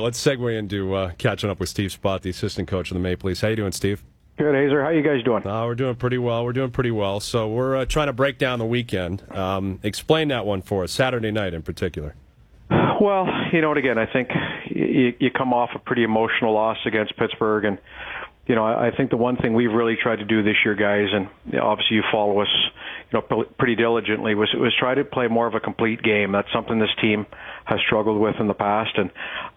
Let's segue into uh, catching up with Steve Spott, the assistant coach of the Maple Leafs. How you doing, Steve? Good, Hazer. How you guys doing? Uh, we're doing pretty well. We're doing pretty well. So we're uh, trying to break down the weekend. Um, explain that one for us, Saturday night in particular. Well, you know, and again, I think you, you come off a pretty emotional loss against Pittsburgh, and you know, I, I think the one thing we've really tried to do this year, guys, and you know, obviously you follow us, you know, pretty diligently, was was try to play more of a complete game. That's something this team has struggled with in the past, and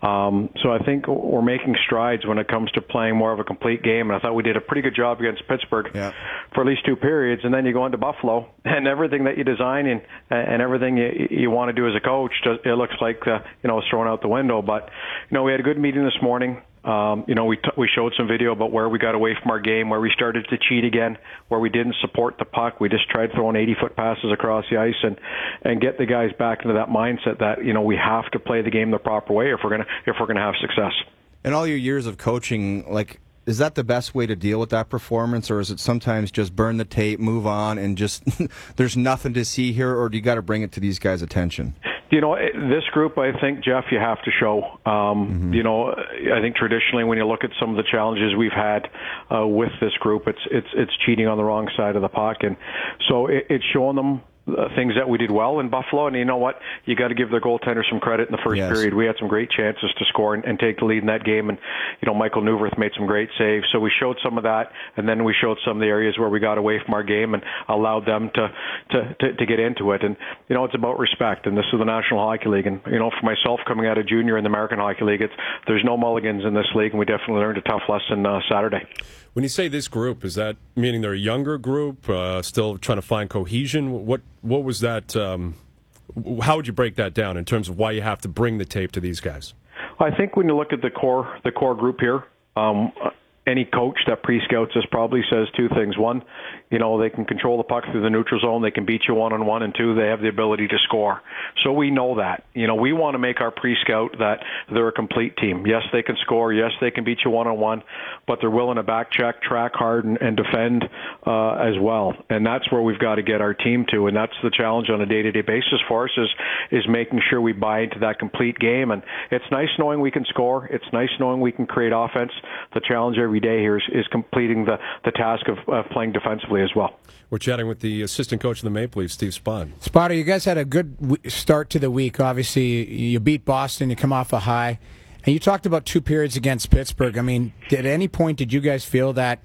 um, so I think we're making strides when it comes to playing more of a complete game. And I thought we did a pretty good job against Pittsburgh yeah. for at least two periods, and then you go into Buffalo, and everything that you design and and everything you, you want to do as a coach, it looks like uh, you know it's thrown out the window. But you know, we had a good meeting this morning. Um, you know, we t- we showed some video about where we got away from our game, where we started to cheat again, where we didn't support the puck. We just tried throwing 80 foot passes across the ice and and get the guys back into that mindset that you know we have to play the game the proper way if we're gonna if we're gonna have success. In all your years of coaching, like is that the best way to deal with that performance, or is it sometimes just burn the tape, move on, and just there's nothing to see here, or do you got to bring it to these guys' attention? You know, this group, I think, Jeff, you have to show. Um, mm-hmm. You know, I think traditionally, when you look at some of the challenges we've had uh, with this group, it's it's it's cheating on the wrong side of the puck, and so it, it's showing them uh, things that we did well in Buffalo. And you know what? You got to give their goaltender some credit in the first yes. period. We had some great chances to score and, and take the lead in that game. And, you know, Michael Neuvirth made some great saves. So we showed some of that. And then we showed some of the areas where we got away from our game and allowed them to, to, to, to get into it. And, you know, it's about respect. And this is the National Hockey League. And, you know, for myself coming out of junior in the American Hockey League, it's, there's no mulligans in this league. And we definitely learned a tough lesson uh, Saturday. When you say this group, is that meaning they're a younger group, uh, still trying to find cohesion? What what was that? Um, how would you break that down in terms of why you have to bring the tape to these guys? I think when you look at the core the core group here, um, any coach that pre-scouts this probably says two things. One, you know, they can control the puck through the neutral zone. They can beat you one on one. And two, they have the ability to score. So we know that. You know, we want to make our pre-scout that they're a complete team. Yes, they can score. Yes, they can beat you one on one, but they're willing to back check, track hard, and, and defend uh, as well. And that's where we've got to get our team to. And that's the challenge on a day-to-day basis for us is is making sure we buy into that complete game. And it's nice knowing we can score. It's nice knowing we can create offense. The challenge every day here is, is completing the the task of, of playing defensively as well. We're chatting with the assistant coach of the Maple Leafs, Steve Spott. Spotter, you guys had a good w- start to the week. Obviously, you beat Boston, you come off a high, and you talked about two periods against Pittsburgh. I mean, at any point did you guys feel that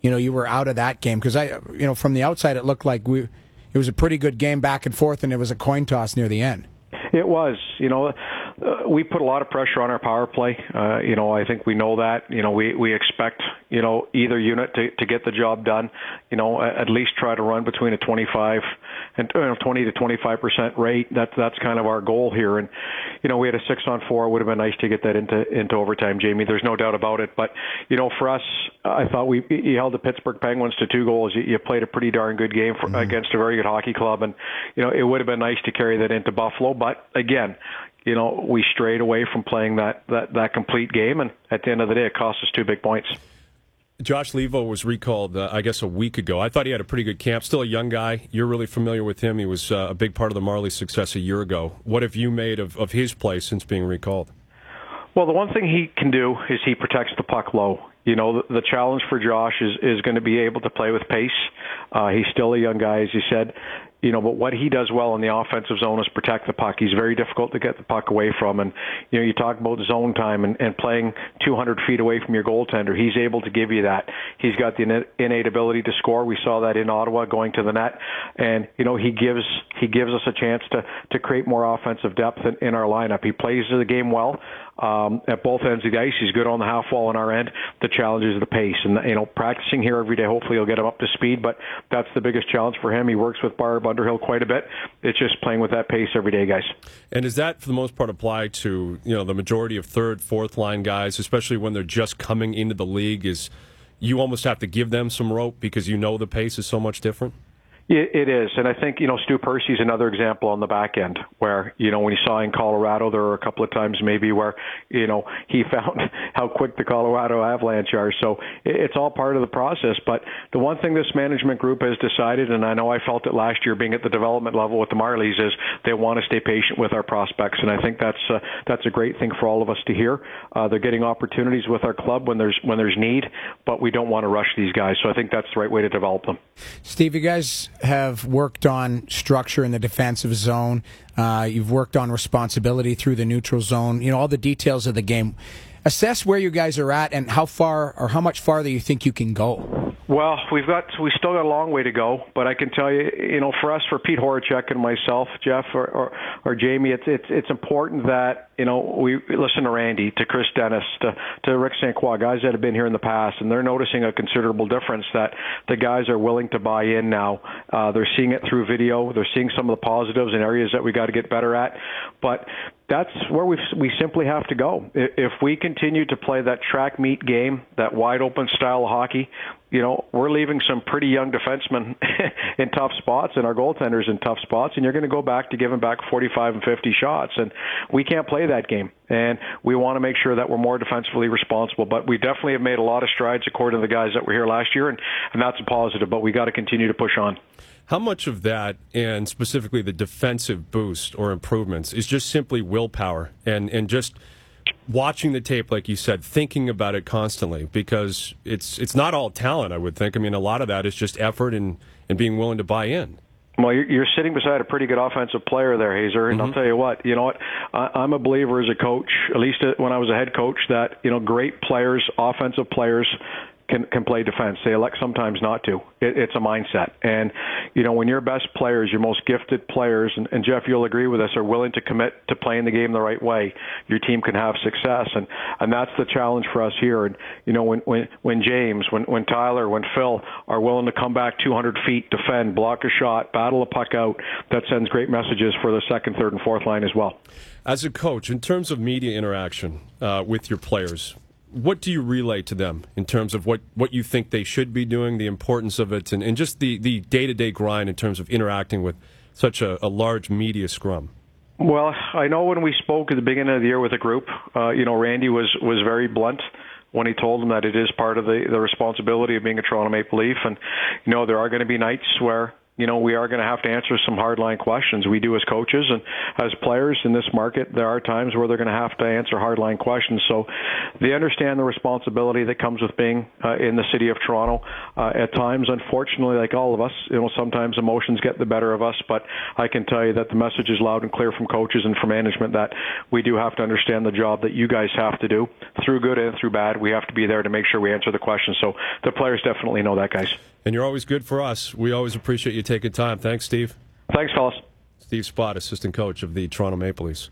you know you were out of that game? Because I, you know, from the outside it looked like we it was a pretty good game back and forth, and it was a coin toss near the end. It was, you know, uh, we put a lot of pressure on our power play. Uh, you know, I think we know that. You know, we we expect you know either unit to to get the job done. You know, at least try to run between a 25 and know, 20 to 25 percent rate. That's that's kind of our goal here. And you know, we had a six on four. It would have been nice to get that into into overtime, Jamie. There's no doubt about it. But you know, for us, I thought we you held the Pittsburgh Penguins to two goals. You, you played a pretty darn good game for, mm-hmm. against a very good hockey club, and you know, it would have been nice to carry that into Buffalo. But again, you know, we strayed away from playing that, that, that complete game, and at the end of the day, it cost us two big points. Josh Leivo was recalled, uh, I guess, a week ago. I thought he had a pretty good camp. Still a young guy. You're really familiar with him. He was uh, a big part of the Marlies success a year ago. What have you made of, of his play since being recalled? Well, the one thing he can do is he protects the puck low. You know, the, the challenge for Josh is is going to be able to play with pace. Uh, he's still a young guy, as you said you know, but what he does well in the offensive zone is protect the puck. He's very difficult to get the puck away from. And, you know, you talk about zone time and, and playing 200 feet away from your goaltender. He's able to give you that. He's got the innate ability to score. We saw that in Ottawa going to the net. And, you know, he gives, he gives us a chance to, to create more offensive depth in, in our lineup. He plays the game well um, at both ends of the ice. He's good on the half wall on our end. The challenge is the pace, and you know, practicing here every day. Hopefully, he'll get him up to speed. But that's the biggest challenge for him. He works with Barb Underhill quite a bit. It's just playing with that pace every day, guys. And does that, for the most part, apply to you know the majority of third, fourth line guys, especially when they're just coming into the league? Is you almost have to give them some rope because you know the pace is so much different. It, it is, and I think you know Stu Percy's another example on the back end where you know when he saw in Colorado there were a couple of times maybe where you know he found how quick the Colorado Avalanche are. So it's all part of the process. But the one thing this management group has decided, and I know I felt it last year being at the development level with the Marlies, is they want to stay patient with our prospects, and I think that's uh, that's a great thing for all of us to hear. Uh, they're getting opportunities with our club when there's when there's need, but we don't want to rush these guys. So I think that's the right way to develop them. Steve, you guys have worked on structure in the defensive zone. Uh, you've worked on responsibility through the neutral zone. You know all the details of the game. Assess where you guys are at and how far or how much farther you think you can go. Well, we've got we still got a long way to go, but I can tell you, you know, for us, for Pete Horachek and myself, Jeff or, or or Jamie, it's it's it's important that you know we listen to Randy, to Chris Dennis, to to Rick St. Croix, guys that have been here in the past, and they're noticing a considerable difference that the guys are willing to buy in now. Uh, they're seeing it through video. They're seeing some of the positives and areas that we got to get better at, but that's where we we simply have to go. If we continue to play that track meet game, that wide open style of hockey, you know, we're leaving some pretty young defensemen in tough spots and our goaltenders in tough spots, and you're going to go back to giving back 45 and 50 shots, and we can't play that game. And we want to make sure that we're more defensively responsible. But we definitely have made a lot of strides according to the guys that were here last year, and, and that's a positive. But we got to continue to push on. How much of that, and specifically the defensive boost or improvements, is just simply willpower and, and just watching the tape, like you said, thinking about it constantly? Because it's it's not all talent, I would think. I mean, a lot of that is just effort and, and being willing to buy in. Well, you're sitting beside a pretty good offensive player there, Hazer, and mm-hmm. I'll tell you what. You know what? I'm a believer as a coach, at least when I was a head coach, that you know great players, offensive players, can can play defense. They elect sometimes not to. It, it's a mindset, and you know when your best players, your most gifted players, and, and Jeff, you'll agree with us, are willing to commit to playing the game the right way, your team can have success, and and that's the challenge for us here. And you know when when when James, when when Tyler, when Phil are willing to come back 200 feet, defend, block a shot, battle a puck out, that sends great messages for the second, third, and fourth line as well. As a coach, in terms of media interaction uh, with your players, what do you relay to them in terms of what, what you think they should be doing, the importance of it, and, and just the, the day-to-day grind in terms of interacting with such a, a large media scrum? Well, I know when we spoke at the beginning of the year with a group, uh, you know, Randy was, was very blunt when he told them that it is part of the, the responsibility of being a Toronto Maple Leaf. And, you know, there are going to be nights where you know, we are going to have to answer some hardline questions. We do as coaches and as players in this market. There are times where they're going to have to answer hardline questions. So they understand the responsibility that comes with being uh, in the city of Toronto. Uh, at times, unfortunately, like all of us, you know, sometimes emotions get the better of us. But I can tell you that the message is loud and clear from coaches and from management that we do have to understand the job that you guys have to do through good and through bad. We have to be there to make sure we answer the questions. So the players definitely know that, guys. And you're always good for us. We always appreciate you taking time. Thanks, Steve. Thanks, fellas. Steve Spott, assistant coach of the Toronto Maple Leafs.